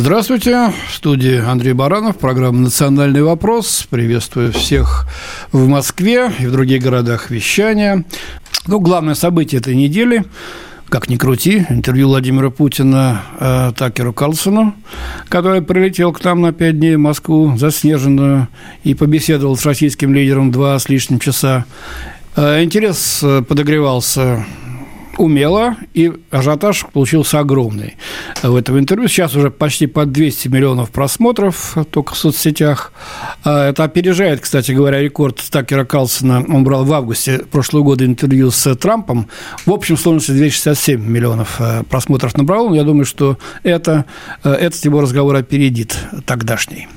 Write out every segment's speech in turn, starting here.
Здравствуйте, в студии Андрей Баранов, программа «Национальный вопрос». Приветствую всех в Москве и в других городах вещания. Ну, главное событие этой недели как ни крути, интервью Владимира Путина э, Такеру Карлсону, который прилетел к нам на пять дней в Москву, заснеженную, и побеседовал с российским лидером два с лишним часа. Э, интерес э, подогревался умело, и ажиотаж получился огромный в этом интервью. Сейчас уже почти под 200 миллионов просмотров только в соцсетях. А это опережает, кстати говоря, рекорд Такера Калсона. Он брал в августе прошлого года интервью с Трампом. В общем сложности 267 миллионов э, просмотров набрал. Я думаю, что это, э, этот его разговор опередит тогдашний.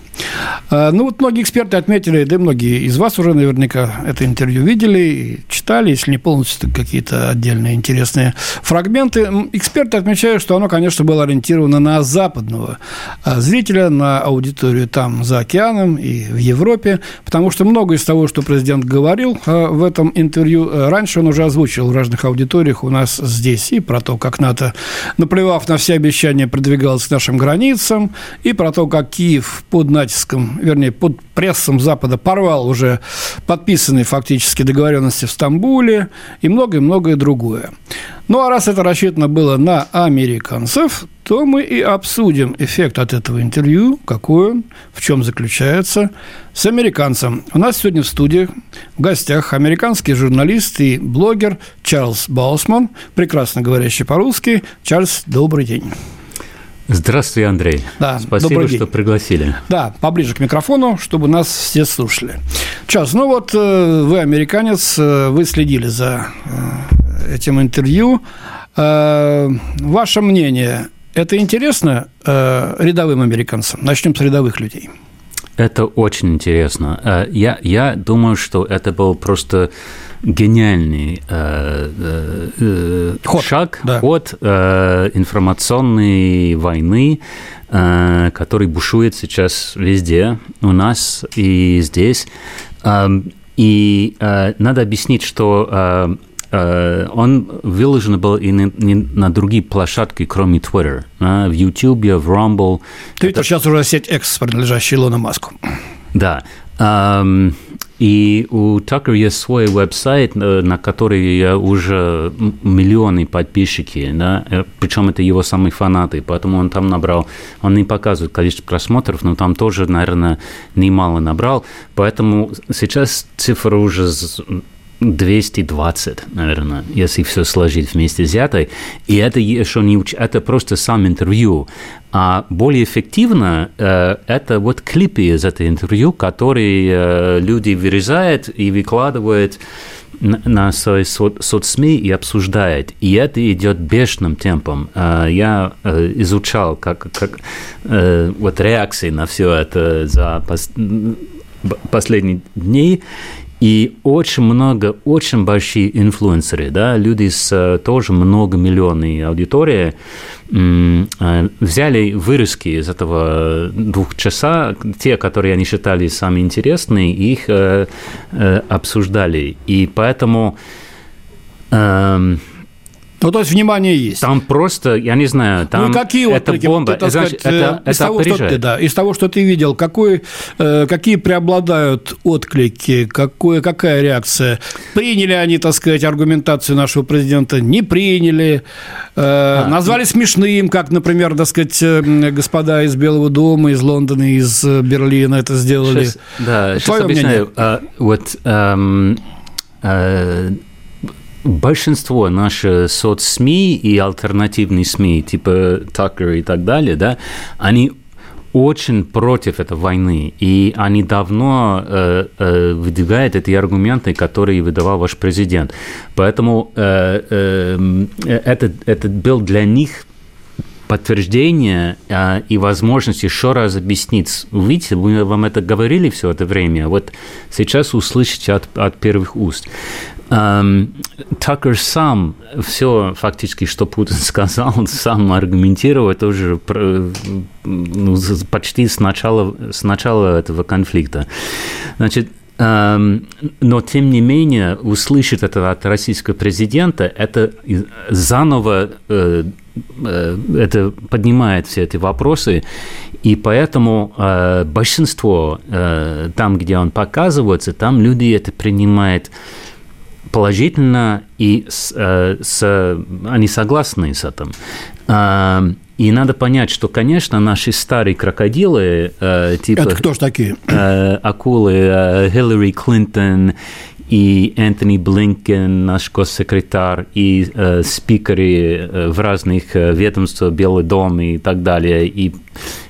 А, ну, вот многие эксперты отметили, да и многие из вас уже наверняка это интервью видели читали, если не полностью, то какие-то отдельные интересные фрагменты. Эксперты отмечают, что оно, конечно, было ориентировано на западного а, зрителя, на аудиторию там, за океаном и в Европе, потому что много из того, что президент говорил а, в этом интервью, раньше он уже озвучил в разных аудиториях у нас здесь, и про то, как НАТО, наплевав на все обещания, продвигалось к нашим границам, и про то, как Киев под натиском, вернее, под прессом Запада порвал уже подписанные фактически договоренности в Стамбуле и многое-многое другое. Ну, а раз это рассчитано было на американцев, то мы и обсудим эффект от этого интервью, какой он, в чем заключается, с американцем. У нас сегодня в студии в гостях американский журналист и блогер Чарльз Баусман, прекрасно говорящий по-русски. Чарльз, добрый день. Здравствуй, Андрей. Да, Спасибо, что пригласили. Да, поближе к микрофону, чтобы нас все слушали. Час, ну вот э, вы американец, э, вы следили за э, этим интервью. Ваше мнение, это интересно рядовым американцам? Начнем с рядовых людей. Это очень интересно. Я, я думаю, что это был просто гениальный э, э, э, ход, шаг, да. ход э, информационной войны, э, который бушует сейчас везде, у нас и здесь. Э, и э, надо объяснить, что э, э он выложен был и на, не на другие площадки, кроме Twitter. В YouTube, в Rumble. Twitter это... сейчас уже сеть X, принадлежащая Илону Маску. Да. И у Tucker есть свой веб-сайт, э, на который уже миллионы подписчики, да, э, причем это его самые фанаты, поэтому он там набрал, он не показывает количество просмотров, но там тоже, наверное, немало набрал, поэтому сейчас цифра уже 220, наверное, если все сложить вместе взятой. И это еще не уч... это просто сам интервью. А более эффективно э, это вот клипы из этого интервью, которые э, люди вырезают и выкладывают на, на свои со, соцсми и обсуждают. И это идет бешеным темпом. Э, я э, изучал как, как э, вот реакции на все это за пос, последние дни, и очень много, очень большие инфлюенсеры, да, люди с э, тоже многомиллионной аудиторией, э, взяли вырезки из этого двух часа, те, которые они считали самые интересные, их э, обсуждали. И поэтому эм, ну, то есть внимание есть. Там просто, я не знаю, там ну, какие это вот, бомба. Ты, сказать, это, из, это того, что ты, да, из того, что ты видел, какой, э, какие преобладают отклики, какое, какая реакция? Приняли они, так сказать, аргументацию нашего президента, не приняли, э, а, назвали смешным, как, например, так сказать, э, господа из Белого дома, из Лондона, из Берлина это сделали. Сейчас, да, сейчас объясняю. А, вот... Эм, э, большинство наших соцСМИ и альтернативные СМИ, типа Tucker и так далее, да, они очень против этой войны, и они давно э, э, выдвигают эти аргументы, которые выдавал ваш президент. Поэтому э, э, это, это был для них подтверждение а, и возможность еще раз объяснить. Видите, мы вам это говорили все это время, вот сейчас услышите от, от первых уст. Эм, Такер сам все фактически, что Путин сказал, сам аргументировал тоже ну, почти с начала, с начала этого конфликта. Значит, эм, но, тем не менее, услышать это от российского президента, это заново э, э, это поднимает все эти вопросы, и поэтому э, большинство, там, где он показывается, там люди это принимают положительно, и с, э, с, они согласны с этим. А, и надо понять, что, конечно, наши старые крокодилы, э, типа... Это кто ж такие? Э, акулы Хиллари Клинтон и Энтони Блинкен, наш госсекретарь, и э, спикеры в разных ведомствах, Белый дом и так далее, и,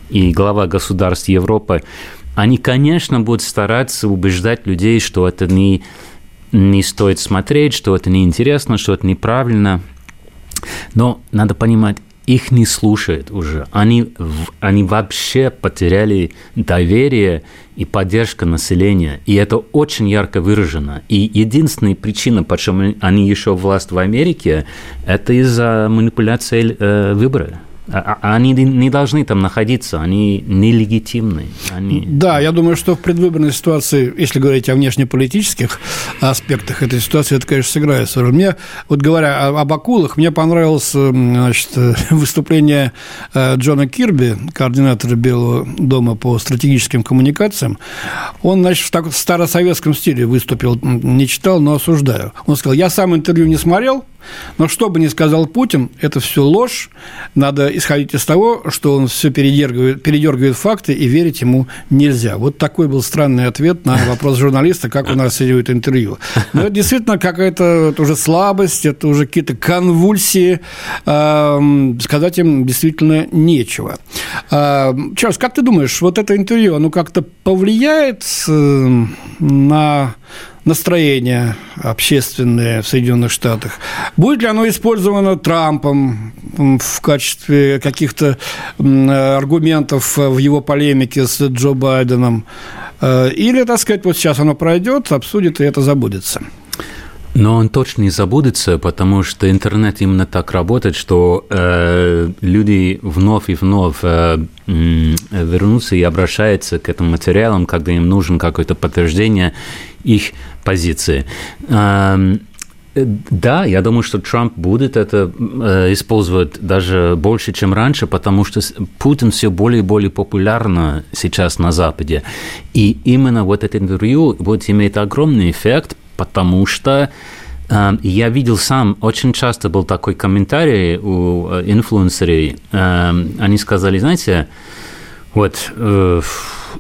и глава государств Европы, они, конечно, будут стараться убеждать людей, что это не не стоит смотреть, что это неинтересно, что это неправильно. Но надо понимать, их не слушают уже. Они, они вообще потеряли доверие и поддержка населения. И это очень ярко выражено. И единственная причина, почему они еще власть в Америке, это из-за манипуляции э, выбора. А, а они не должны там находиться, они нелегитимны. Они... Да, я думаю, что в предвыборной ситуации, если говорить о внешнеполитических аспектах этой ситуации, это, конечно, сыграет свою роль. Мне, вот говоря об акулах, мне понравилось значит, выступление э, Джона Кирби, координатора Белого дома по стратегическим коммуникациям. Он, значит, в, так, в старосоветском стиле выступил, не читал, но осуждаю. Он сказал, я сам интервью не смотрел, но что бы ни сказал Путин, это все ложь. Надо исходить из того, что он все передергивает, передергивает факты, и верить ему нельзя. Вот такой был странный ответ на вопрос журналиста, как нас идет интервью. Но это действительно какая-то уже слабость, это уже какие-то конвульсии. Сказать им действительно нечего. Чарльз, как ты думаешь, вот это интервью, оно как-то повлияет на настроение общественное в Соединенных Штатах. Будет ли оно использовано Трампом в качестве каких-то аргументов в его полемике с Джо Байденом? Э, или, так сказать, вот сейчас оно пройдет, обсудит, и это забудется? Но он точно не забудется, потому что интернет именно так работает, что э, люди вновь и вновь э, вернутся и обращаются к этим материалам, когда им нужен какое-то подтверждение их позиции. Э, да, я думаю, что Трамп будет это э, использовать даже больше, чем раньше, потому что Путин все более и более популярно сейчас на Западе. И именно вот это интервью будет иметь огромный эффект, потому что э, я видел сам, очень часто был такой комментарий у э, инфлюенсеров. Э, они сказали, знаете, вот э,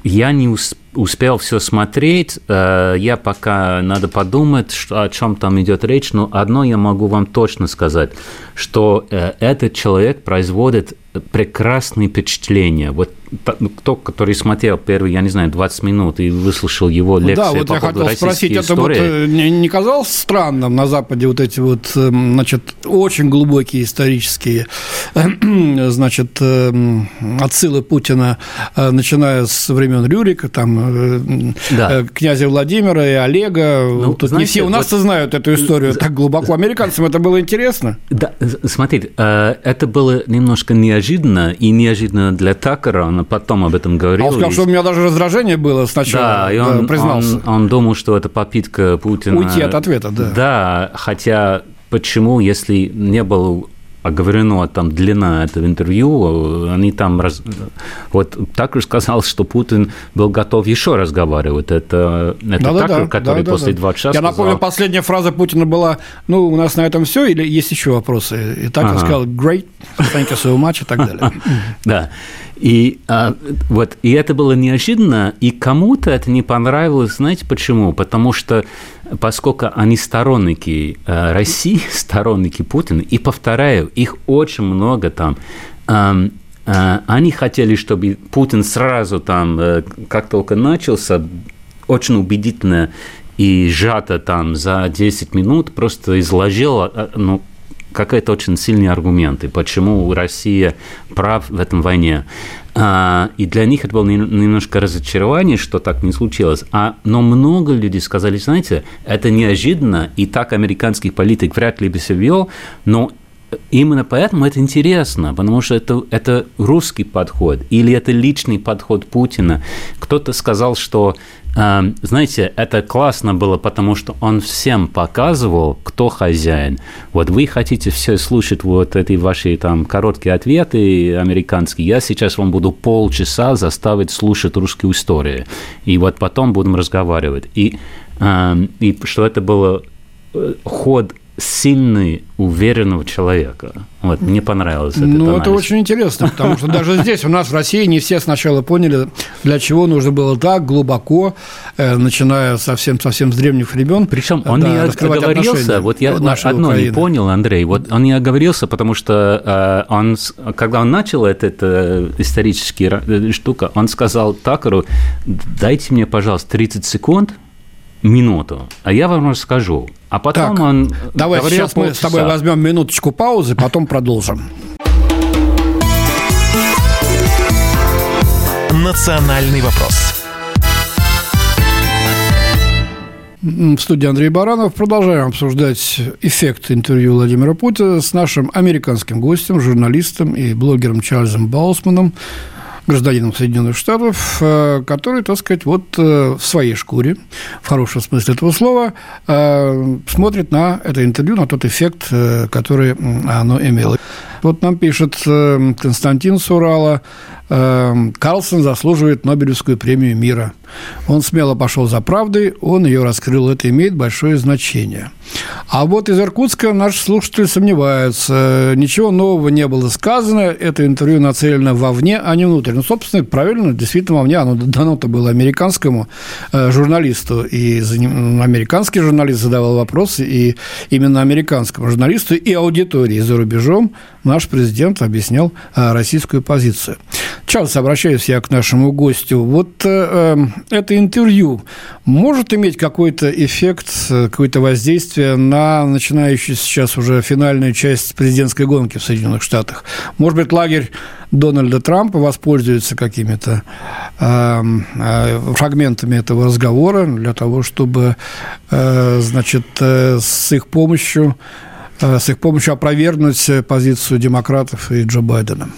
я не успел успел все смотреть. Э, я пока надо подумать, о чем там идет речь, но одно я могу вам точно сказать, что э, этот человек производит прекрасные впечатления. Вот ну, кто, который смотрел первые, я не знаю, 20 минут и выслушал его лекцию да, вот по я хотел спросить, это вот э, не, не казалось странным на Западе вот эти вот, эм, значит, очень глубокие исторические, значит, эм, отсылы Путина, начиная с времен Рюрика, там, э, да. князя Владимира и Олега. Ну, Тут знаете, не все у нас-то вот... знают эту историю так глубоко. Американцам это было интересно? Да, смотрите, это было немножко неожиданно, и неожиданно для Такера, он потом об этом говорил. А он сказал, и... что у меня даже раздражение было сначала, да, и он, признался. Он, он думал, что это попытка Путина... Уйти от ответа, да. Да, хотя почему, если не было оговорено там длина этого интервью, они там раз... вот Такер сказал, что Путин был готов еще разговаривать. Это, это да, Такер, да, который да, после да, 20 часов Я напомню, сказал... последняя фраза Путина была, ну, у нас на этом все, или есть еще вопросы? И Такер ага. сказал, great, thank you so much, и так далее. Да. И, а, вот, и это было неожиданно, и кому-то это не понравилось, знаете почему? Потому что, поскольку они сторонники э, России, сторонники Путина, и повторяю, их очень много там, э, э, они хотели, чтобы Путин сразу там, э, как только начался, очень убедительно и сжато там за 10 минут просто изложил, ну, какие-то очень сильные аргументы, почему Россия прав в этом войне. А, и для них это было немножко разочарование, что так не случилось. А, но много людей сказали, знаете, это неожиданно, и так американский политик вряд ли бы себя вел, но именно поэтому это интересно, потому что это, это русский подход или это личный подход Путина. Кто-то сказал, что Эм, знаете, это классно было, потому что он всем показывал, кто хозяин. Вот вы хотите все слушать вот эти ваши там короткие ответы американские. Я сейчас вам буду полчаса заставить слушать русскую историю. И вот потом будем разговаривать. И, эм, и что это было э, ход сильный, уверенного человека. Вот, мне понравилось это. Ну, это очень интересно, потому что даже здесь у нас в России не все сначала поняли, для чего нужно было так глубоко, э, начиная совсем-совсем с древних времен. Причем он да, не оговорился, вот я одно Украины. не понял, Андрей, вот он не оговорился, потому что э, он, когда он начал этот э, исторический э, штука, он сказал Такеру, дайте мне, пожалуйста, 30 секунд, минуту, а я вам расскажу. А потом так, он Давай сейчас полчаса. мы с тобой возьмем минуточку паузы, потом продолжим. Национальный вопрос. В студии Андрей Баранов. Продолжаем обсуждать эффект интервью Владимира Путина с нашим американским гостем, журналистом и блогером Чарльзом Баусманом гражданином Соединенных Штатов, э, который, так сказать, вот э, в своей шкуре, в хорошем смысле этого слова, э, смотрит на это интервью, на тот эффект, который оно имело. Вот нам пишет Константин Сурала, Карлсон заслуживает Нобелевскую премию мира. Он смело пошел за правдой, он ее раскрыл, это имеет большое значение. А вот из Иркутска наши слушатели сомневаются. Ничего нового не было сказано. Это интервью нацелено вовне, а не внутрь. Ну, собственно, правильно, действительно вовне. Оно дано-то было американскому э, журналисту. И американский журналист задавал вопросы. И именно американскому журналисту и аудитории за рубежом наш президент объяснял э, российскую позицию. Чарльз, обращаюсь я к нашему гостю. Вот э, это интервью может иметь какой-то эффект, какое-то воздействие на начинающую сейчас уже финальную часть президентской гонки в Соединенных Штатах? Может быть, лагерь Дональда Трампа воспользуется какими-то э, э, фрагментами этого разговора для того, чтобы, э, значит, э, с их помощью э, с их помощью опровергнуть позицию демократов и Джо Байдена.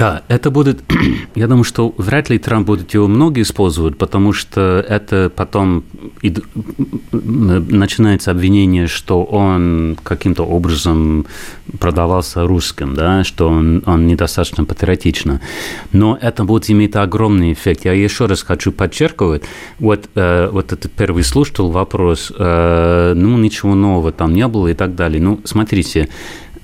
Да, это будет, я думаю, что вряд ли Трамп будет его много использовать, потому что это потом и, начинается обвинение, что он каким-то образом продавался русским, да, что он, он недостаточно патриотично. Но это будет иметь огромный эффект. Я еще раз хочу подчеркивать, вот, э, вот этот первый слушатель вопрос, э, ну, ничего нового там не было и так далее. Ну, смотрите,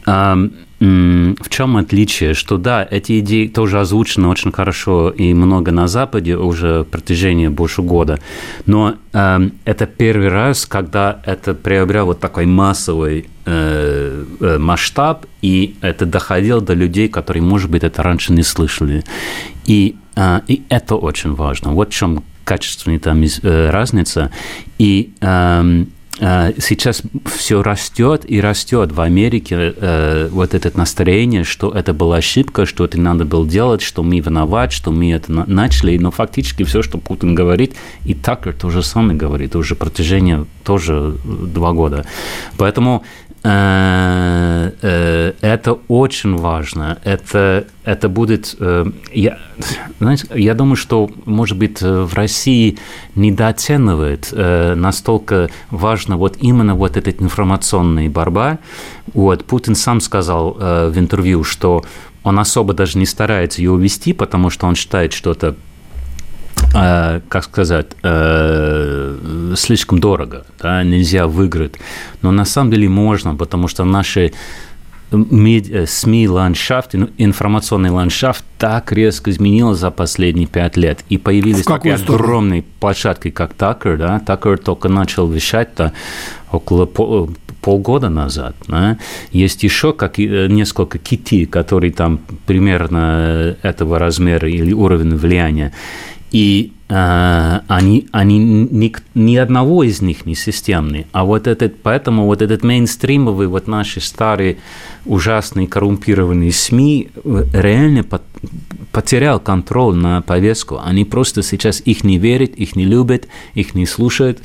э, в чем отличие? Что да, эти идеи тоже озвучены очень хорошо и много на Западе уже протяжении больше года, но э, это первый раз, когда это приобрело вот такой массовый э, э, масштаб, и это доходило до людей, которые, может быть, это раньше не слышали. И, э, и это очень важно. Вот в чем качественная там э, разница. И Э, сейчас все растет и растет в Америке э, вот это настроение, что это была ошибка, что это надо было делать, что мы виноваты, что мы это начали, но фактически все, что Путин говорит, и Такер то же самое говорит уже протяжении тоже два года. Поэтому Э, э, это очень важно. Это, это будет... Э, я, знаете, я думаю, что, может быть, в России недооценивает настолько важно вот именно вот эта информационная борьба. Вот, Путин сам сказал в интервью, что он особо даже не старается ее увести, потому что он считает, что это Э, как сказать, э, слишком дорого, да, нельзя выиграть. Но на самом деле можно, потому что наши э, СМИ ландшафт, информационный ландшафт так резко изменился за последние пять лет. И появились такие огромные площадки, как Такер. Да? Такер только начал вещать-то около пол, полгода назад. Да? Есть еще как, несколько кити, которые там примерно этого размера или уровня влияния. И э, они, они ни, ни одного из них не системный. А вот этот, поэтому вот этот мейнстримовый, вот наши старые ужасные коррумпированные СМИ э, реально потерял контроль на повестку. Они просто сейчас их не верят, их не любят, их не слушают.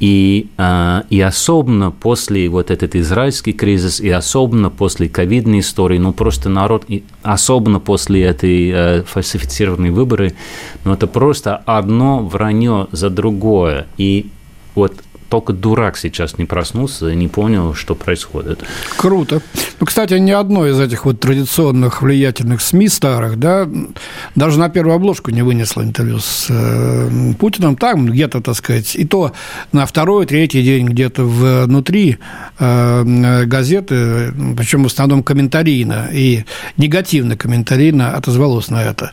И, а, и особенно после вот этот израильский кризис, и особенно после ковидной истории, ну просто народ, и особенно после этой э, фальсифицированной выборы, ну это просто одно вранье за другое. И вот только дурак сейчас не проснулся и не понял, что происходит. Круто. Ну, кстати, ни одно из этих вот традиционных влиятельных СМИ старых, да, даже на первую обложку не вынесло интервью с э, Путиным. Там где-то, так сказать, и то на второй, третий день где-то внутри э, газеты, причем в основном комментарийно и негативно комментарийно отозвалось на это.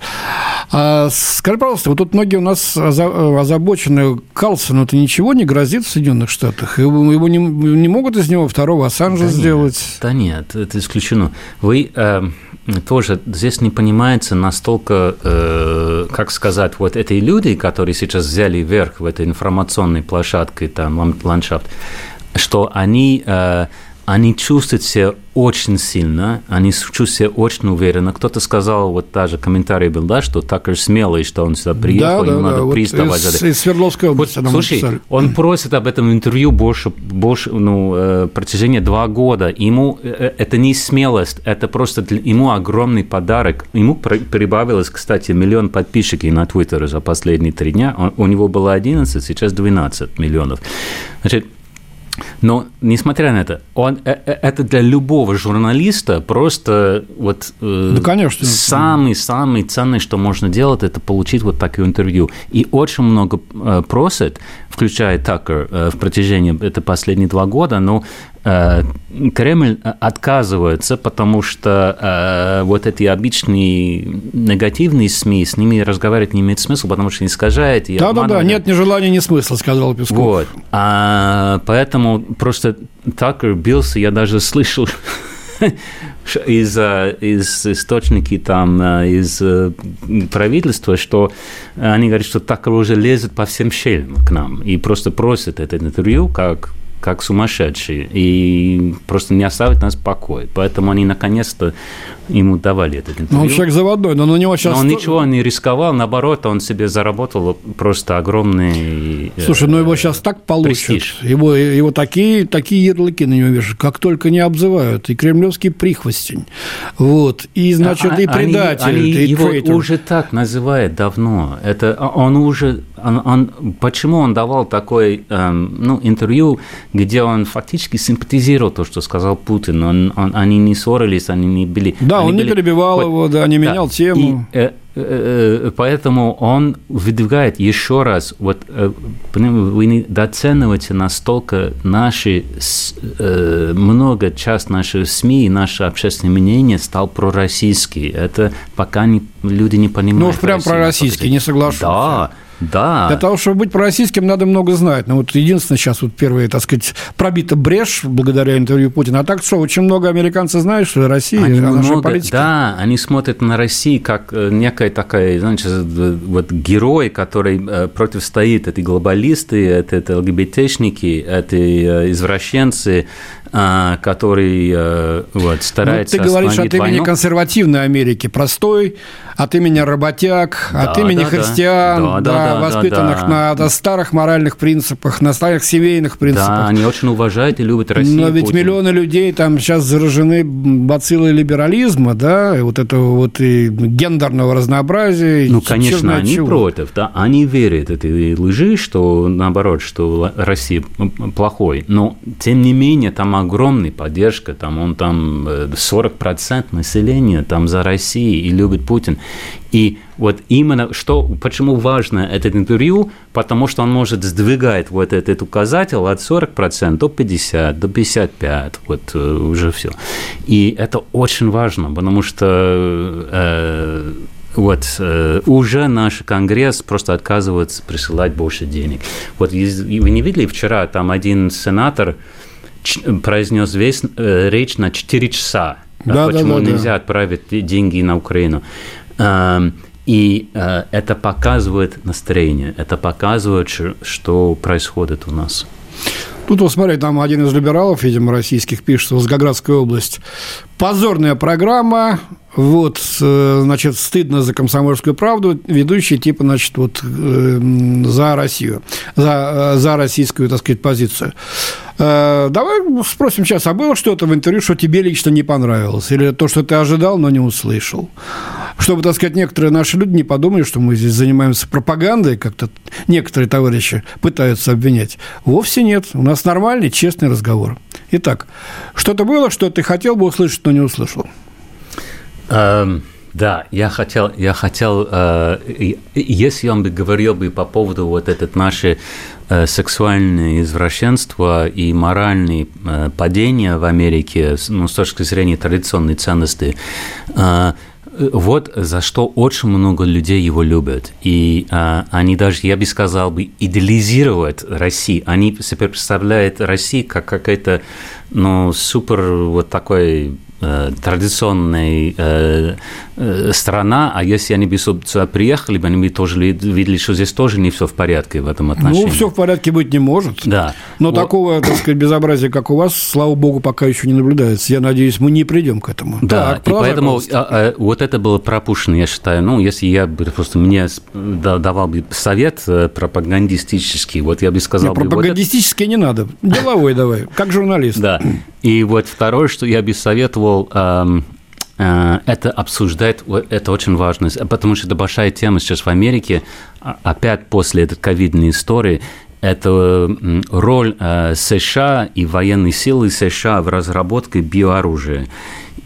А, скажи, пожалуйста, вот тут многие у нас озабочены, Карлсону это ничего не грозит в Соединенных Штатах? Его, его не, не могут из него второго Ассанжа да сделать? Нет, да нет, это исключено. Вы э, тоже здесь не понимаете настолько, э, как сказать, вот эти люди, которые сейчас взяли верх в этой информационной площадке, там, ландшафт, что они... Э, они чувствуют себя очень сильно, они чувствуют себя очень уверенно. Кто-то сказал, вот даже комментарий был, да, что Такер смелый, что он сюда приехал, да, ему да, надо да. приставать. Вот из, из Свердловской области. Вот, слушай, написали. он просит об этом интервью больше, больше ну, э, протяжении два года. Ему э, э, это не смелость, это просто для, ему огромный подарок. Ему прибавилось, кстати, миллион подписчиков на Твиттере за последние три дня. Он, у него было 11, сейчас 12 миллионов. Значит, но, несмотря на это, он, э, э, это для любого журналиста просто вот э, да, конечно. самый-самый ценный, что можно делать, это получить вот такое интервью. И очень много просят, включая Такер, в протяжении это последние два года, но Кремль отказывается, потому что э, вот эти обычные негативные СМИ, с ними разговаривать не имеет смысла, потому что искажает и Да-да-да, нет ни желания, ни смысла, сказал Песков. Вот. А, поэтому просто Такер бился, я даже слышал из, из источники там, из правительства, что они говорят, что Такер уже лезет по всем щелям к нам и просто просит это интервью как как сумасшедшие, и просто не оставить нас в покое. Поэтому они наконец-то ему давали этот интервью. Ну, он человек заводной, но на него сейчас... Но он ничего не рисковал, наоборот, он себе заработал просто огромный э, Слушай, ну его сейчас так получат. Его, его такие, такие ярлыки на него вешают, как только не обзывают. И кремлевский прихвостень. Вот. И, значит, а, и предатель. Они, они и его трейтер. уже так называют давно. Это он уже... Он, он, почему он давал такой эм, ну, интервью, где он фактически симпатизировал то, что сказал Путин. Он, он, они не ссорились, они не были... Да, он были, не перебивал вот, его, да, не менял да, тему. И, э, э, э, поэтому он выдвигает еще раз, вот вы недооцениваете настолько наши, много часть наших СМИ и наше общественное мнение стал пророссийский. Это пока не, люди не понимают. Ну уж прям пророссийский, не соглашусь. Да, да. Для того, чтобы быть пророссийским, надо много знать. Но ну, вот единственное, сейчас вот первая, так сказать, пробита брешь благодаря интервью Путина. А так что, очень много американцев знают, что Россия, они а наша много, политика. Да, они смотрят на Россию как э, некая такая, знаете, вот герой, который э, противостоит эти глобалисты, это, это ЛГБТшники, это э, извращенцы, который вот, старается ну, Ты говоришь от имени войну. консервативной Америки, простой, от имени работяг, да, от имени да, христиан, да, да, да, воспитанных да, да. на старых моральных принципах, на старых семейных принципах. Да, они очень уважают и любят Россию. Но ведь Путин. миллионы людей там сейчас заражены бациллой либерализма, да, и вот этого вот и гендерного разнообразия. Ну, конечно, они чего. против, да, они верят этой лжи, что наоборот, что Россия плохой, но тем не менее там огромная поддержка, там он там 40% э, населения там за Россию и любит Путин. И вот именно что, почему важно это интервью, потому что он может сдвигать вот этот указатель от 40% до 50%, до 55%, вот э, уже все. И это очень важно, потому что э, вот э, уже наш Конгресс просто отказывается присылать больше денег. Вот вы не видели вчера, там один сенатор произнес весь э, речь на 4 часа. Да, почему да, да, нельзя да. отправить деньги на Украину? И э, это показывает настроение, это показывает, что происходит у нас. Тут, вот смотри, там один из либералов, видимо, российских, пишет, Волгоградская область. Позорная программа, вот, э, значит, стыдно за комсомольскую правду, ведущий, типа, значит, вот, э, за Россию, за, э, за российскую, так сказать, позицию. Давай спросим сейчас, а было что-то в интервью, что тебе лично не понравилось? Или то, что ты ожидал, но не услышал? Чтобы, так сказать, некоторые наши люди не подумали, что мы здесь занимаемся пропагандой, как-то некоторые товарищи пытаются обвинять. Вовсе нет. У нас нормальный, честный разговор. Итак, что-то было, что ты хотел бы услышать, но не услышал? Um... Да, я хотел, я хотел, э, если он бы говорил бы по поводу вот этот наше э, сексуальное извращенство и моральное э, падение в Америке, ну, с точки зрения традиционной ценности, э, вот за что очень много людей его любят. И э, они даже, я бы сказал, бы идеализируют Россию. Они себе представляют Россию как какая-то, ну, супер вот такой Э, традиционной э, э, страна, а если они бы сюда приехали, они бы тоже видели, что здесь тоже не все в порядке в этом отношении. Ну, все в порядке быть не может. Да. Но вот. такого, так сказать, безобразия, как у вас, слава богу, пока еще не наблюдается. Я надеюсь, мы не придем к этому. Да, так, и поэтому а, а, вот это было пропущено, я считаю. Ну, если я бы просто мне давал бы совет пропагандистический, вот я бы сказал... Нет, пропагандистический вот это... не надо. Деловой давай, как журналист. Да. И вот второе, что я бы советовал, эм, э, это обсуждать, это очень важно, потому что это большая тема сейчас в Америке, а, опять после этой ковидной истории, это роль э, США и военной силы США в разработке биооружия.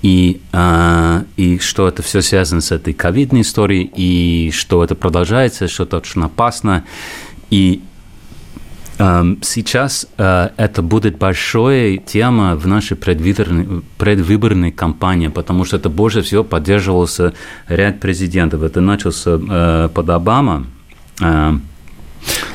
И, э, и что это все связано с этой ковидной историей, и что это продолжается, что это очень опасно. И сейчас э, это будет большая тема в нашей предвыборной, предвыборной кампании, потому что это больше всего поддерживался ряд президентов. Это начался э, под Обама,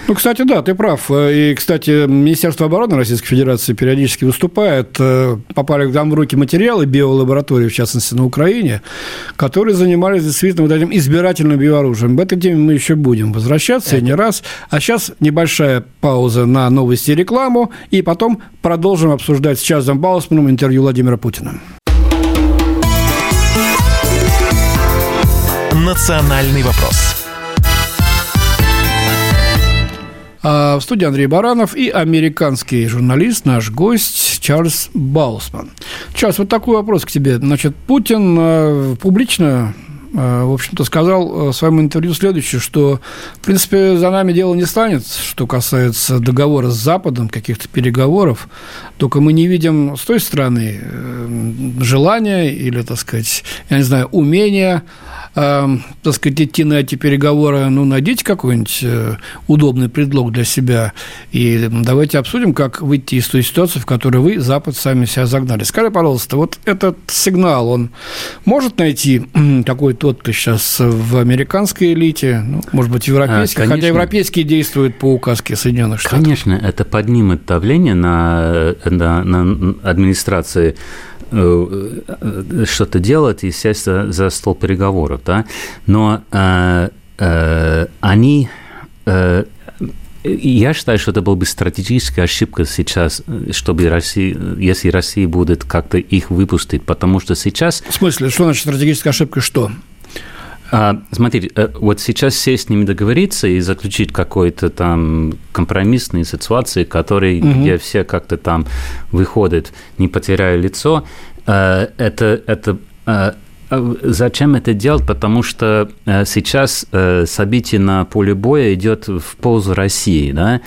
ну, кстати, да, ты прав. И, кстати, Министерство обороны Российской Федерации периодически выступает. Э, попали там в руки материалы биолаборатории, в частности, на Украине, которые занимались действительно вот этим избирательным биооружием. В этой теме мы еще будем возвращаться, и не раз. А сейчас небольшая пауза на новости и рекламу, и потом продолжим обсуждать с Чарльзом Баусманом интервью Владимира Путина. Национальный вопрос. В студии Андрей Баранов и американский журналист, наш гость Чарльз Баусман. Чарльз, вот такой вопрос к тебе. Значит, Путин э, публично э, в общем-то, сказал в своем интервью следующее, что, в принципе, за нами дело не станет, что касается договора с Западом, каких-то переговоров, только мы не видим с той стороны э, желания или, так сказать, я не знаю, умения э, так сказать, идти на эти переговоры, ну, найдите какой-нибудь э, удобный предлог для себя, и давайте обсудим, как выйти из той ситуации, в которой вы, Запад, сами себя загнали. Скажи, пожалуйста, вот этот сигнал, он может найти какой-то отклик сейчас в американской элите, ну, может быть, европейской, а, хотя европейские действуют по указке Соединенных Штатов? Конечно, это поднимет давление на, на, на администрации Э, э, что-то делать и сесть за, за стол переговоров, да, но э, э, они э, я считаю, что это была бы стратегическая ошибка сейчас, чтобы Россия, если Россия будет как-то их выпустить, потому что сейчас... В смысле, что значит стратегическая ошибка, что? А, смотрите, э, вот сейчас сесть с ними договориться и заключить какой-то там компромиссные ситуации, которые, угу. где все как-то там выходят, не потеряя лицо, э, это, это э, Зачем это делать? Потому что сейчас событие на поле боя идет в пользу России, да,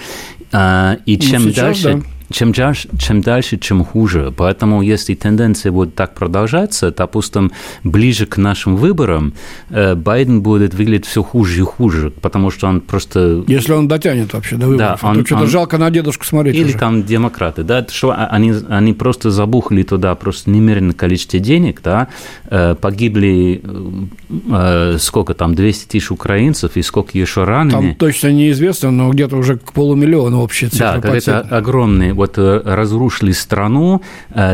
и ну, чем ну, сейчас, дальше, да чем дальше, чем дальше, чем хуже. Поэтому, если тенденция будет так продолжаться, допустим, ближе к нашим выборам, э, Байден будет выглядеть все хуже и хуже, потому что он просто... Если он дотянет вообще до выборов. Да, он, что-то он... жалко на дедушку смотреть Или уже. там демократы, да, что они, они просто забухали туда просто немеренное количество денег, да, э, погибли э, сколько там, 200 тысяч украинцев и сколько еще ранены. Там точно неизвестно, но где-то уже к полумиллиона общая цифра. Да, это огромные вот разрушили страну,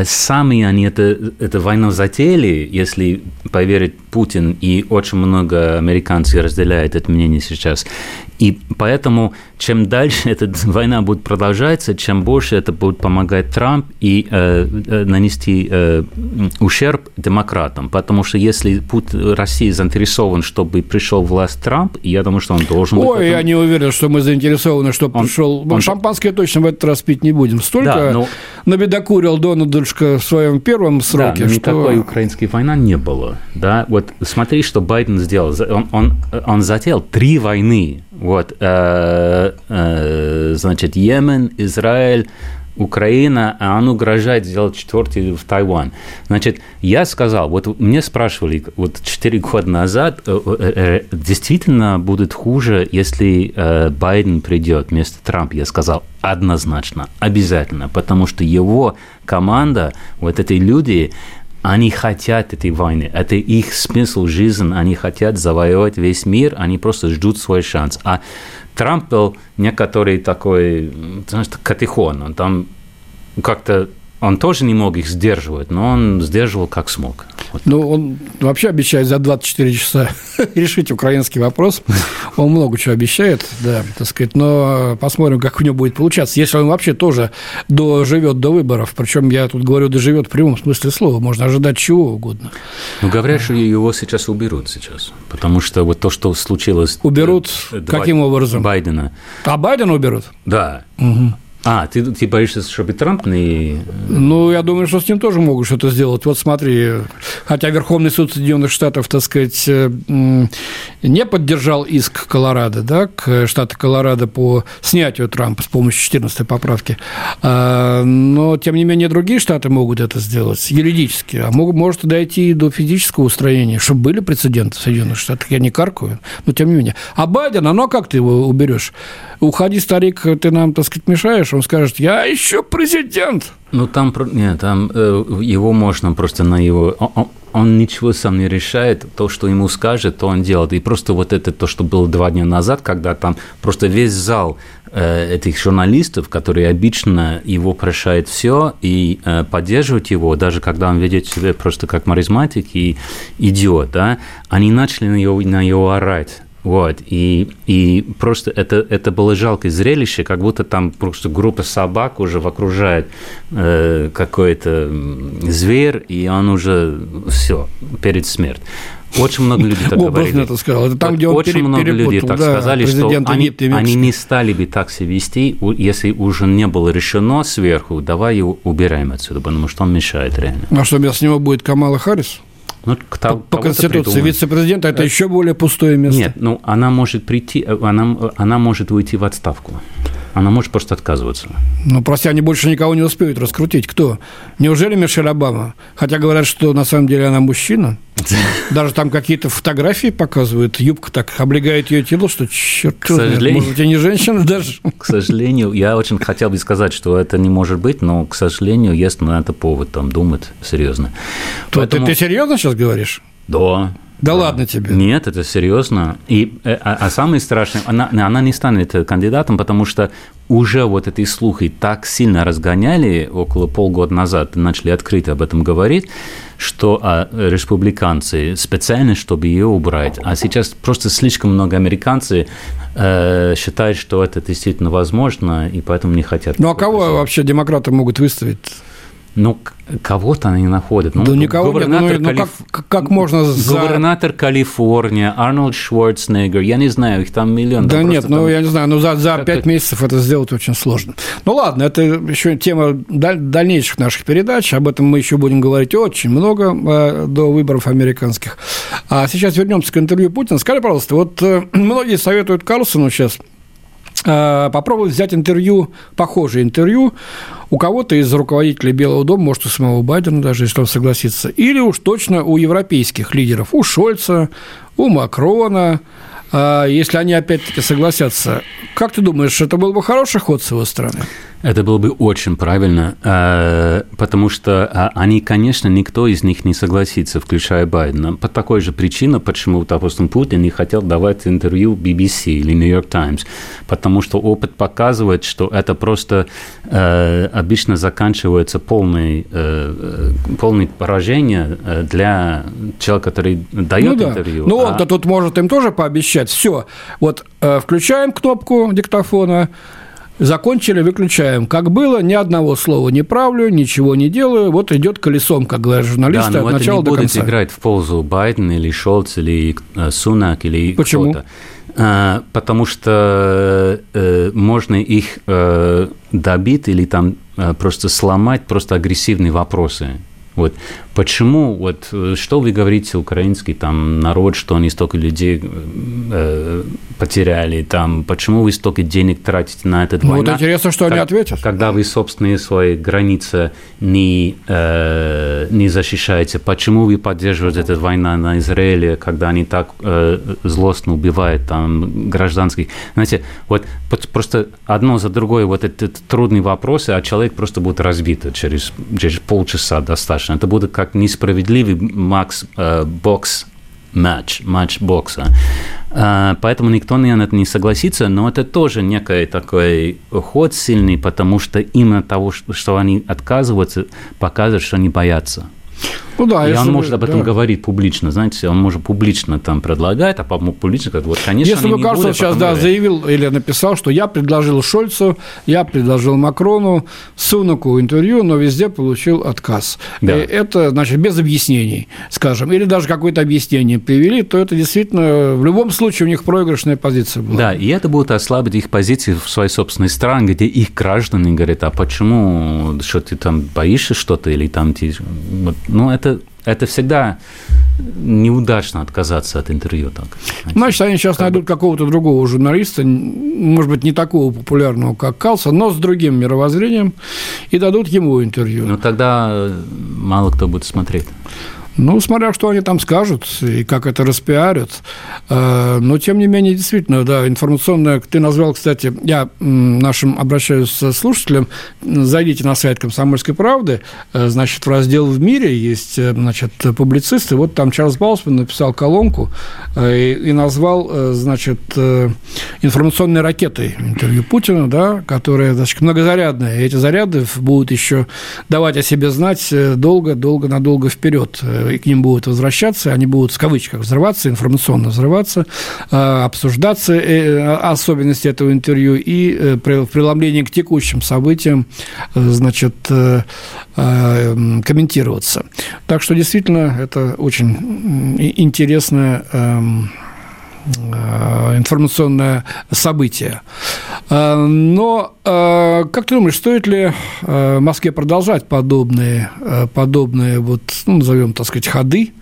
сами они это, это войну затеяли, если поверить Путин, и очень много американцев разделяют это мнение сейчас. И поэтому, чем дальше эта война будет продолжаться, чем больше это будет помогать Трамп и э, э нанести э, ушерб демократам. Потому что если Пут, Россия заинтересован, чтобы пришел власть Трамп, я думаю, что он должен Ой, быть... я не уверен, что мы заинтересованы, чтобы он, пришел... Он... Шампанское точно в этот раз пить не будем. Столько да, но... набедокурил Дональдушка в своем первом сроке, да, что... никакой украинской войны не было. Да? Вот смотри, что Байден сделал. Он, он, он затеял три войны вот, э, э, значит, Йемен, Израиль, Украина, а он угрожает сделать четвертый в Тайвань. Значит, я сказал, вот мне спрашивали вот 4 года назад, э, действительно будет хуже, если Байден придет вместо Трампа. Я сказал, однозначно, обязательно, потому что его команда, вот эти люди, они хотят этой войны. Это их смысл жизни. Они хотят завоевать весь мир. Они просто ждут свой шанс. А Трамп был некоторый такой, знаешь, катехон. Он там как-то он тоже не мог их сдерживать, но он сдерживал как смог. Вот. Ну, он вообще обещает за 24 часа решить украинский вопрос. Он много чего обещает, да, так сказать, но посмотрим, как у него будет получаться. Если он вообще тоже доживет до выборов, причем я тут говорю, доживет в прямом смысле слова, можно ожидать чего угодно. Ну, говорят, что его сейчас уберут сейчас, потому что вот то, что случилось... Уберут? Э, каким образом? Байдена. А Байдена уберут? Да. Угу. А, ты, ты боишься, чтобы Трамп не... Ну, я думаю, что с ним тоже могут что-то сделать. Вот смотри, хотя Верховный суд Соединенных Штатов, так сказать, э, не поддержал иск Колорадо, да, к штату Колорадо по снятию Трампа с помощью 14 поправки, а, но, тем не менее, другие штаты могут это сделать юридически, а могут, может дойти и до физического устранения, чтобы были прецеденты в Соединенных Штатах. Я не каркаю, но тем не менее. А Байден, а ну а как ты его уберешь? Уходи, старик, ты нам, так сказать, мешаешь, он скажет, я еще президент. Ну, там, нет, там э, его можно просто на его... Он, ничего сам не решает, то, что ему скажет, то он делает. И просто вот это то, что было два дня назад, когда там просто весь зал э, этих журналистов, которые обычно его прощают все и э, поддерживают его, даже когда он ведет себя просто как маразматик и идиот, да, они начали на него, на него орать вот, и, и просто это, это было жалкое зрелище, как будто там просто группа собак уже окружает э, какой-то зверь, и он уже все, перед смертью. Очень много людей так говорили. это сказал. Это там, где он Очень пере, много людей так да, сказали, что они, они не стали бы так себя вести, если уже не было решено сверху, давай его убираем отсюда, потому что он мешает реально. А что, вместо него будет Камала Харрис? Ну, по, по Конституции вице-президента это еще более пустое место. Нет, ну она может прийти, она, она может уйти в отставку. Она может просто отказываться. Ну, прости, они больше никого не успеют раскрутить. Кто? Неужели Мишель Обама? Хотя говорят, что на самом деле она мужчина. Даже там какие-то фотографии показывают. Юбка так облегает ее тело, что черт К сожалению, может, и не женщина даже. К сожалению, я очень хотел бы сказать, что это не может быть, но, к сожалению, есть на это повод там думать серьезно. То Поэтому... ты, ты серьезно сейчас говоришь? Да. Да, ладно тебе. Нет, это серьезно. И, э, а, а самое страшное, она, она не станет кандидатом, потому что уже вот эти слухи так сильно разгоняли около полгода назад, начали открыто об этом говорить, что а, республиканцы специально, чтобы ее убрать. А сейчас просто слишком много американцев э, считают, что это действительно возможно, и поэтому не хотят. Ну а кого вообще демократы могут выставить? Ну, кого-то они находят. Ну, да никого губернатор нет. Ну, ну, как, как можно за... Губернатор Калифорния, Арнольд Шварценеггер, я не знаю, их там миллион. Да нет, ну, я не знаю, ну, за, за пять месяцев это сделать очень сложно. Ну, ладно, это еще тема дальнейших наших передач, об этом мы еще будем говорить очень много э, до выборов американских. А сейчас вернемся к интервью Путина. Скажи, пожалуйста, вот э, многие советуют Карлсону сейчас Э, попробовать взять интервью, похожее интервью у кого-то из руководителей Белого дома, может, у самого Байдена даже, если он согласится, или уж точно у европейских лидеров, у Шольца, у Макрона, А если они опять-таки согласятся, как ты думаешь, это был бы хороший ход с его стороны? Это было бы очень правильно, э, потому что а, они, конечно, никто из них не согласится, включая Байдена. По такой же причине, почему, допустим, Путин не хотел давать интервью BBC или New York Times, потому что опыт показывает, что это просто э, обычно заканчивается полной, э, полное поражение для человека, который дает ну, да. интервью. Ну, а... он-то тут может им тоже пообещать. Все, вот включаем кнопку диктофона, Закончили, выключаем. Как было, ни одного слова не правлю, ничего не делаю. Вот идет колесом, как говорят журналисты, да, но от это начала не до будет конца. играть в пользу Байдена или Шольц или э, Сунак или Почему? кто-то. А, потому что э, можно их э, добить или там э, просто сломать просто агрессивные вопросы. Вот почему, вот что вы говорите, украинский там народ, что они столько людей э, потеряли, там, почему вы столько денег тратите на этот Ну, война? вот интересно, что они ответят. Когда вы собственные свои границы не, э, не защищаете, почему вы поддерживаете эту войну на Израиле, когда они так э, злостно убивают там гражданских? Знаете, вот просто одно за другое вот этот трудные вопросы, а человек просто будет разбит через, через полчаса достаточно. Это будет как несправедливый макс э, бокс матч, матч бокса. Поэтому никто, наверное, не согласится, но это тоже некий такой ход сильный, потому что именно того, что они отказываются, показывает, что они боятся. Ну да, и он может бы, об этом да. говорить публично, знаете, он может публично там предлагать, а публично говорит, вот, конечно, Если бы будут, сейчас да, говорят. заявил или написал, что я предложил Шольцу, я предложил Макрону, Сунаку интервью, но везде получил отказ. Да. И это, значит, без объяснений, скажем, или даже какое-то объяснение привели, то это действительно в любом случае у них проигрышная позиция была. Да, и это будет ослабить их позиции в своей собственной стране, где их граждане говорят, а почему, что ты там боишься что-то, или там ну, это, это всегда неудачно отказаться от интервью. Так, знаете. Значит, они сейчас найдут какого-то другого журналиста, может быть, не такого популярного, как Калса, но с другим мировоззрением, и дадут ему интервью. Но тогда мало кто будет смотреть. Ну, смотря что они там скажут и как это распиарят. Э, Но, тем не менее, действительно, да, информационная... Ты назвал, кстати, я нашим обращаюсь слушателям, зайдите на сайт «Комсомольской правды», э, значит, в раздел «В мире» есть, э, значит, публицисты. Вот там Чарльз Баусман написал колонку и, и назвал, значит, информационной ракетой интервью Путина, да, которая, значит, многозарядная. И эти заряды будут еще давать о себе знать долго-долго, надолго вперед и к ним будут возвращаться, они будут в кавычках взрываться, информационно взрываться, обсуждаться особенности этого интервью и в преломлении к текущим событиям, значит, комментироваться. Так что действительно это очень интересная информационное событие. Но, как ты думаешь, стоит ли Москве продолжать подобные, подобные вот, ну, назовем, так сказать, ходы?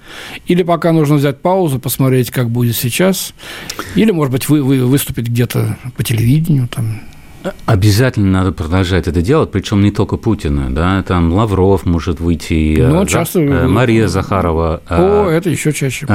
Или пока нужно взять паузу, посмотреть, как будет сейчас? Или, может быть, вы, вы выступить где-то по телевидению, там, Обязательно надо продолжать это делать, причем не только Путина, да, там Лавров может выйти, ну, часто... Мария Захарова. О, это еще чаще.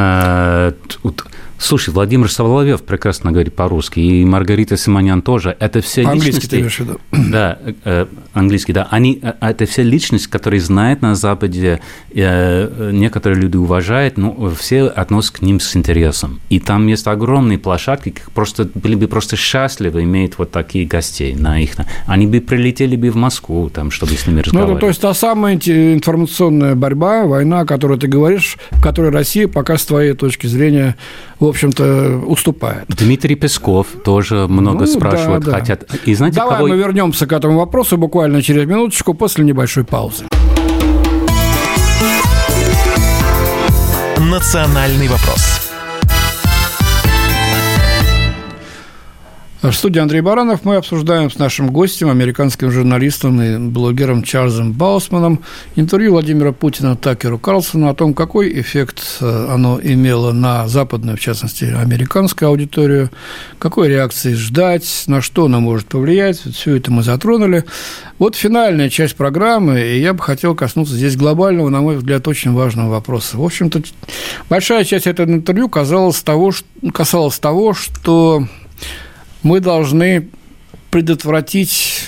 Слушай, Владимир Соловьев прекрасно говорит по-русски, и Маргарита Симонян тоже. Это все английский личности... ты имеешь в виду? Да, э, английский, да. Они, это все личности, которые знают на Западе, э, некоторые люди уважают, но все относятся к ним с интересом. И там есть огромные площадки, просто были бы просто счастливы иметь вот такие гостей на их. Они бы прилетели бы в Москву, там, чтобы с ними разговаривать. Ну, это, то есть та самая информационная борьба, война, о которой ты говоришь, в которой Россия пока с твоей точки зрения в общем-то, уступает. Дмитрий Песков тоже много ну, спрашивает, да, да. хотят. И знаете, Давай кого... мы вернемся к этому вопросу буквально через минуточку после небольшой паузы. Национальный вопрос. В студии Андрей Баранов мы обсуждаем с нашим гостем, американским журналистом и блогером Чарльзом Баусманом, интервью Владимира Путина Такеру Карлсону о том, какой эффект э, оно имело на западную, в частности, американскую аудиторию, какой реакции ждать, на что оно может повлиять. Все это мы затронули. Вот финальная часть программы, и я бы хотел коснуться здесь глобального, на мой взгляд, очень важного вопроса. В общем-то, большая часть этого интервью касалась того, касалась того, что мы должны предотвратить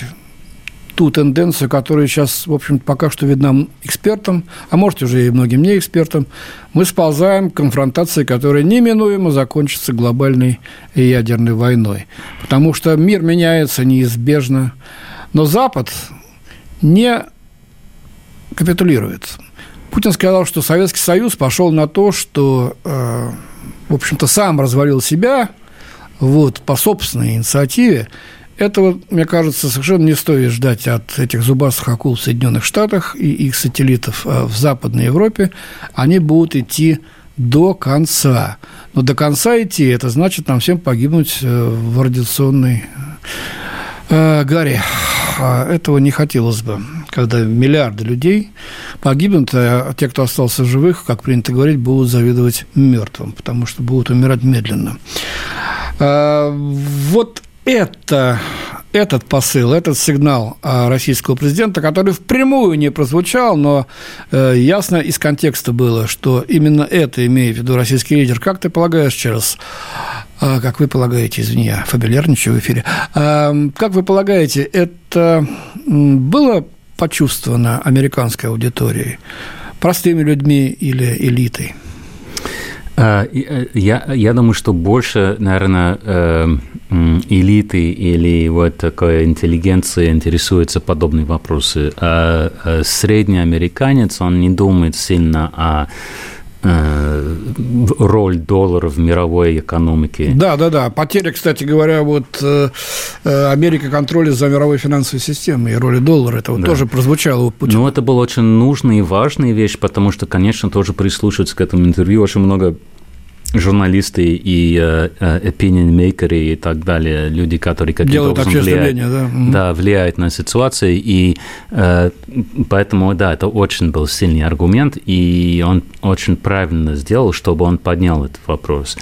ту тенденцию, которая сейчас, в общем пока что видна экспертам, а может, уже и многим не экспертам, мы сползаем к конфронтации, которая неминуемо закончится глобальной ядерной войной. Потому что мир меняется неизбежно, но Запад не капитулирует. Путин сказал, что Советский Союз пошел на то, что, э, в общем-то, сам развалил себя – вот, по собственной инициативе, этого, мне кажется, совершенно не стоит ждать от этих зубастых акул в Соединенных Штатах и их сателлитов э, в Западной Европе. Они будут идти до конца. Но до конца идти, это значит нам всем погибнуть э, в радиационной э. А этого не хотелось бы, когда миллиарды людей погибнут, а те, кто остался живых, как принято говорить, будут завидовать мертвым, потому что будут умирать медленно. А, вот это этот посыл, этот сигнал а, российского президента, который впрямую не прозвучал, но э, ясно из контекста было, что именно это имеет в виду российский лидер. Как ты полагаешь, Чарльз, а, как вы полагаете, извини, я фамильярничаю в эфире, как вы полагаете, это было почувствовано американской аудиторией, простыми людьми или элитой? Э, я, я думаю, что больше, наверное, э, элиты или вот такой интеллигенции интересуются подобные вопросы. А э, средний американец, он не думает сильно о роль доллара в мировой экономике. Да, да, да. Потеря, кстати говоря, вот Америка контроля за мировой финансовой системой и роли доллара, это вот да. тоже прозвучало у Путина. Ну, это была очень нужная и важная вещь, потому что, конечно, тоже прислушиваться к этому интервью очень много журналисты и э, э, opinion makers и так далее, люди, которые каким-то образом влияют, да? да, влияют на ситуацию, и э, поэтому, да, это очень был сильный аргумент, и он очень правильно сделал, чтобы он поднял этот вопрос.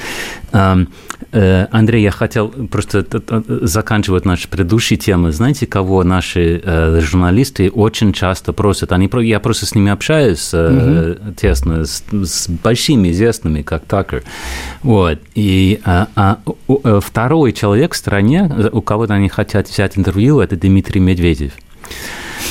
Эм, Андрей, я хотел просто заканчивать наши предыдущие темы. Знаете, кого наши журналисты очень часто просят? Они, я просто с ними общаюсь угу. тесно, с, с большими известными, как Такер. Вот. И а, а, второй человек в стране, у кого они хотят взять интервью, это Дмитрий Медведев.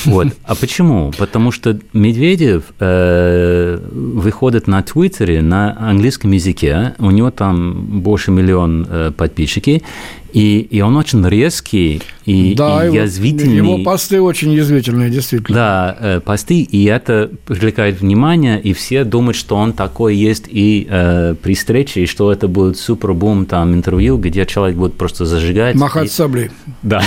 Вот. А почему? Потому что Медведев э, выходит на Твиттере на английском языке, у него там больше миллион э, подписчиков, и, и он очень резкий и, да, и язвительный. Его посты очень язвительные, действительно. Да, э, посты, и это привлекает внимание, и все думают, что он такой есть и э, при встрече, и что это будет супер-бум там интервью, где человек будет просто зажигать. Махать и... саблей. Да.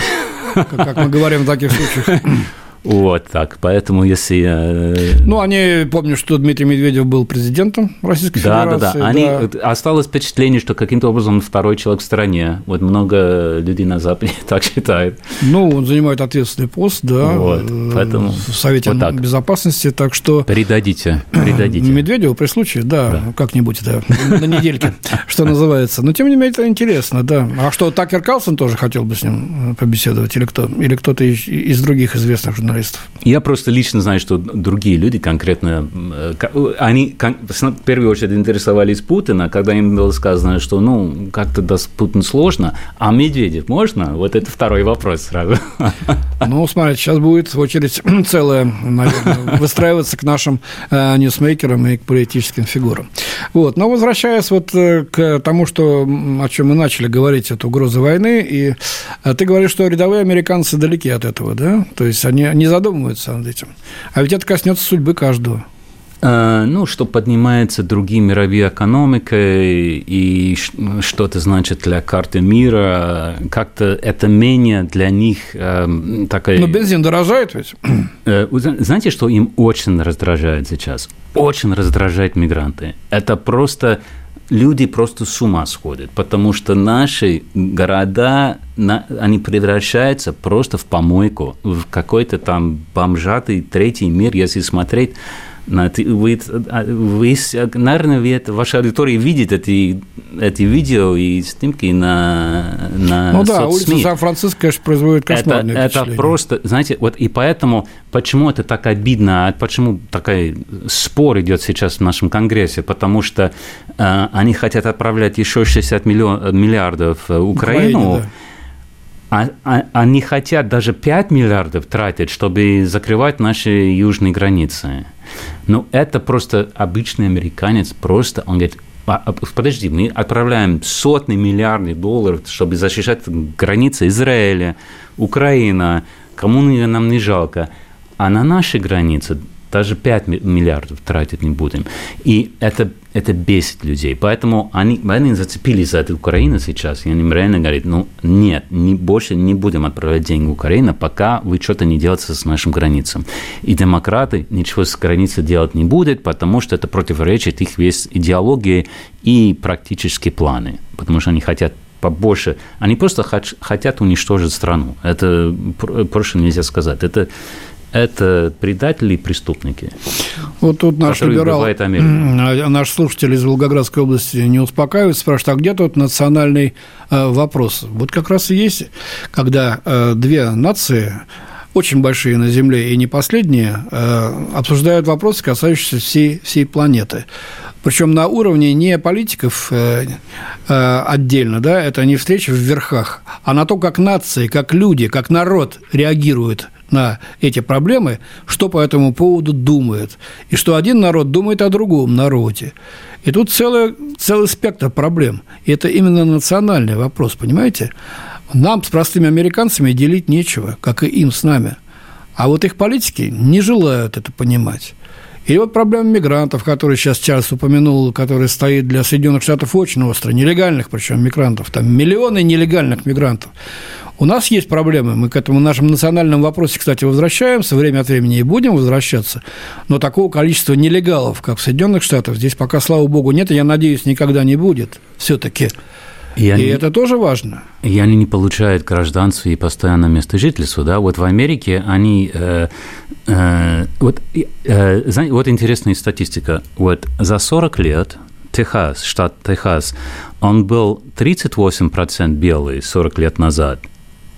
Как, как мы говорим в таких случаях. Вот так. Поэтому если... Э, ну, они, помню, что Дмитрий Медведев был президентом Российской да, Федерации. Да, да, да. Они... Осталось впечатление, что каким-то образом второй человек в стране. Вот много людей на Западе так считают. Ну, он занимает ответственный пост, да. Вот, поэтому... В Совете вот так. Безопасности, так что... Передадите, передадите. Медведеву при случае, да, да. как-нибудь, да, на недельке, что называется. Но, тем не менее, это интересно, да. А что, Такер Карлсон тоже хотел бы с ним побеседовать или кто? Или кто-то из других известных журналистов? Журналистов? Я просто лично знаю, что другие люди конкретно, э, они в первую очередь интересовались Путина, когда им было сказано, что ну как-то до Путина сложно, а Медведев можно? Вот это второй вопрос сразу. Ну, смотрите, сейчас будет очередь целая, наверное, выстраиваться к нашим э, ньюсмейкерам и к политическим фигурам. Вот. Но возвращаясь вот э, к тому, что, о чем мы начали говорить, это угроза войны, и ты говоришь, что рядовые американцы далеки от этого, да? То есть они не задумываются над этим. А ведь это коснется судьбы каждого. А, ну, что поднимается другие мировые экономикой и что это значит для карты мира, как-то это менее для них э, такая... Но бензин дорожает ведь. Э, знаете, что им очень раздражает сейчас? Очень раздражает мигранты. Это просто люди просто с ума сходят, потому что наши города, они превращаются просто в помойку, в какой-то там бомжатый третий мир, если смотреть вы, вы, наверное, вы это, ваша аудитория видит эти, эти видео и снимки на, на Ну да, улица Сан-Франциско, конечно, производит кошмарное это, это просто, знаете, вот и поэтому, почему это так обидно, а почему такой спор идет сейчас в нашем Конгрессе, потому что э, они хотят отправлять еще 60 миллион, миллиардов в Украину, Украине, да а, а, они хотят даже 5 миллиардов тратить, чтобы закрывать наши южные границы. Но это просто обычный американец, просто он говорит, «А, а, подожди, мы отправляем сотни миллиардов долларов, чтобы защищать границы Израиля, Украина, кому нам не жалко. А на нашей границе даже 5 миллиардов тратить не будем. И это, это бесит людей. Поэтому они, они зацепились за эту Украину сейчас, и они реально говорят, ну нет, не, больше не будем отправлять деньги в Украину, пока вы что-то не делаете с нашим границам. И демократы ничего с границей делать не будут, потому что это противоречит их весь идеологии и практические планы, потому что они хотят побольше. Они просто хотят уничтожить страну. Это проще нельзя сказать. Это это предатели и преступники. Вот тут наш либерал, наш слушатель из Волгоградской области не успокаивает, спрашивает, а где тут национальный э, вопрос? Вот как раз и есть, когда э, две нации очень большие на Земле и не последние, э, обсуждают вопросы, касающиеся всей, всей планеты. Причем на уровне не политиков отдельно, да, это не встречи в верхах, а на то, как нации, как люди, как народ реагируют на эти проблемы, что по этому поводу думает, и что один народ думает о другом народе. И тут целый, целый спектр проблем. И это именно национальный вопрос, понимаете? Нам с простыми американцами делить нечего, как и им с нами. А вот их политики не желают это понимать. И вот проблема мигрантов, которые сейчас Чарльз упомянул, который стоит для Соединенных Штатов очень остро, нелегальных причем мигрантов, там миллионы нелегальных мигрантов. У нас есть проблемы, мы к этому нашему национальному вопросе, кстати, возвращаемся, время от времени и будем возвращаться, но такого количества нелегалов, как в Соединенных Штатах, здесь пока, слава богу, нет, и я надеюсь, никогда не будет все-таки. И, они, и это тоже важно. И они не получают гражданство и постоянное место жительства. Да? Вот в Америке они... Э, э, вот, э, знаете, вот интересная статистика. Вот за 40 лет Техас, штат Техас, он был 38% белый 40 лет назад –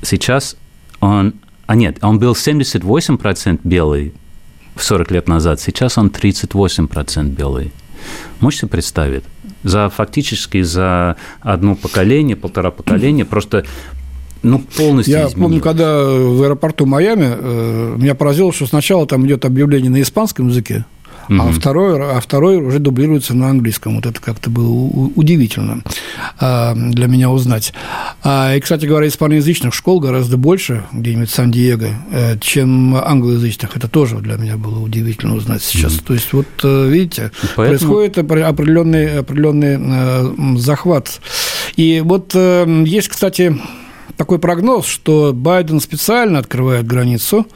сейчас он... А нет, он был 78% белый 40 лет назад, сейчас он 38% белый. Можете представить? За фактически за одно поколение, полтора поколения просто ну, полностью Я изменилось. помню, когда в аэропорту Майами э, меня поразило, что сначала там идет объявление на испанском языке, mm-hmm. а, второй, а второй уже дублируется на английском. Вот это как-то было удивительно а, для меня узнать. А, и, кстати говоря, испаноязычных школ гораздо больше, где-нибудь в Сан-Диего, э, чем англоязычных. Это тоже для меня было удивительно узнать сейчас. Mm-hmm. То есть, вот э, видите, Поэтому... происходит определенный, определенный э, захват. И вот есть, кстати, такой прогноз, что Байден специально открывает границу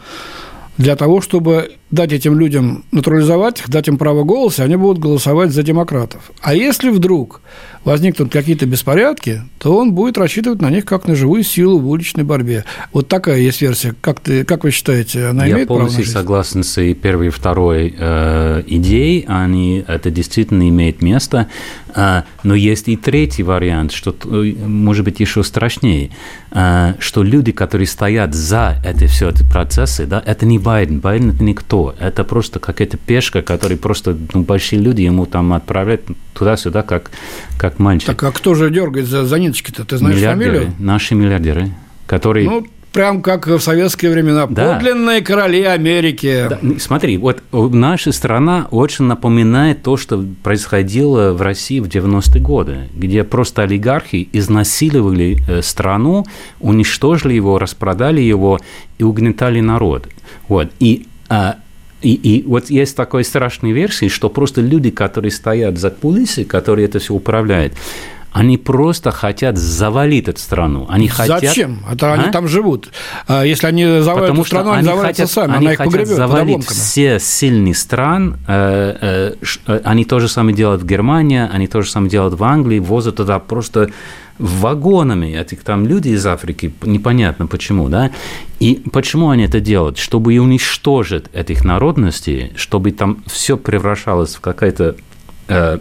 для того, чтобы дать этим людям натурализовать их, дать им право голоса, они будут голосовать за демократов. А если вдруг возникнут какие-то беспорядки, то он будет рассчитывать на них как на живую силу в уличной борьбе. Вот такая есть версия. Как, ты, как вы считаете, она Я имеет право на жизнь? согласен с первой и второй э, идеей. Они, это действительно имеет место. Э, но есть и третий вариант, что, э, может быть, еще страшнее, э, что люди, которые стоят за эти все эти процессы, да, это не Байден. Байден – это никто никто. Это просто какая-то пешка, который просто ну, большие люди ему там отправляют туда-сюда, как, как мальчик. Так а кто же дергает за, за ниточки-то? Ты знаешь миллиардеры, фамилию? Наши миллиардеры, которые... Ну, прям как в советские времена. Да. Подлинные короли Америки. Да. Смотри, вот наша страна очень напоминает то, что происходило в России в 90-е годы, где просто олигархи изнасиловали э, страну, уничтожили его, распродали его и угнетали народ. Вот. И а, и, и вот есть такой страшной версии, что просто люди, которые стоят за кулисы, которые это все управляют, Они просто хотят завалить эту страну. Они хотят... Зачем? Это а? они там живут. А если они завалят Потому эту страну, они, они завалятся хотят, сами. Они Она их хотят погребет завалить все сильные стран. Э, э, они то же самое делают в Германии, они то же самое делают в Англии, возят туда просто вагонами этих там людей из Африки, непонятно почему, да, и почему они это делают? Чтобы уничтожить этих народностей, чтобы там все превращалось в какая-то э,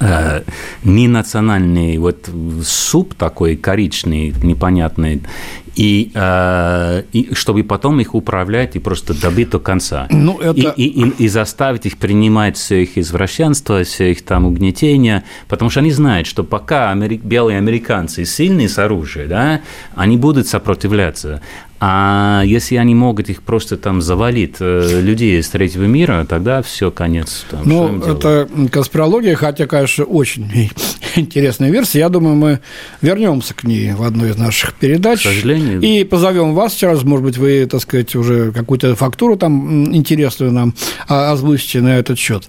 э, ненациональный вот суп такой коричный, непонятный, и, э, и чтобы потом их управлять и просто добить до конца. Ну, это... и, и, и, и заставить их принимать все их извращенство, все их там угнетение, потому что они знают, что пока амери... белые американцы сильные с оружием, да, они будут сопротивляться. А если они могут их просто там завалить, э, людей из третьего мира, тогда все, конец. Там, ну, это конспирология, хотя, конечно, очень интересная версия. Я думаю, мы вернемся к ней в одной из наших передач. К сожалению. И позовем вас сейчас, может быть, вы, так сказать, уже какую-то фактуру там интересную нам озвучите на этот счет.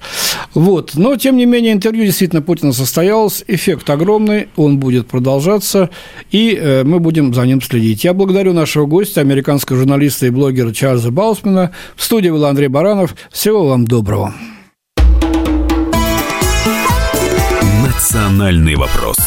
Вот. Но, тем не менее, интервью действительно Путина состоялось. Эффект огромный, он будет продолжаться, и э, мы будем за ним следить. Я благодарю нашего гостя, американского журналиста и блогера Чарльза Баусмана. В студии был Андрей Баранов. Всего вам доброго. Национальный вопрос.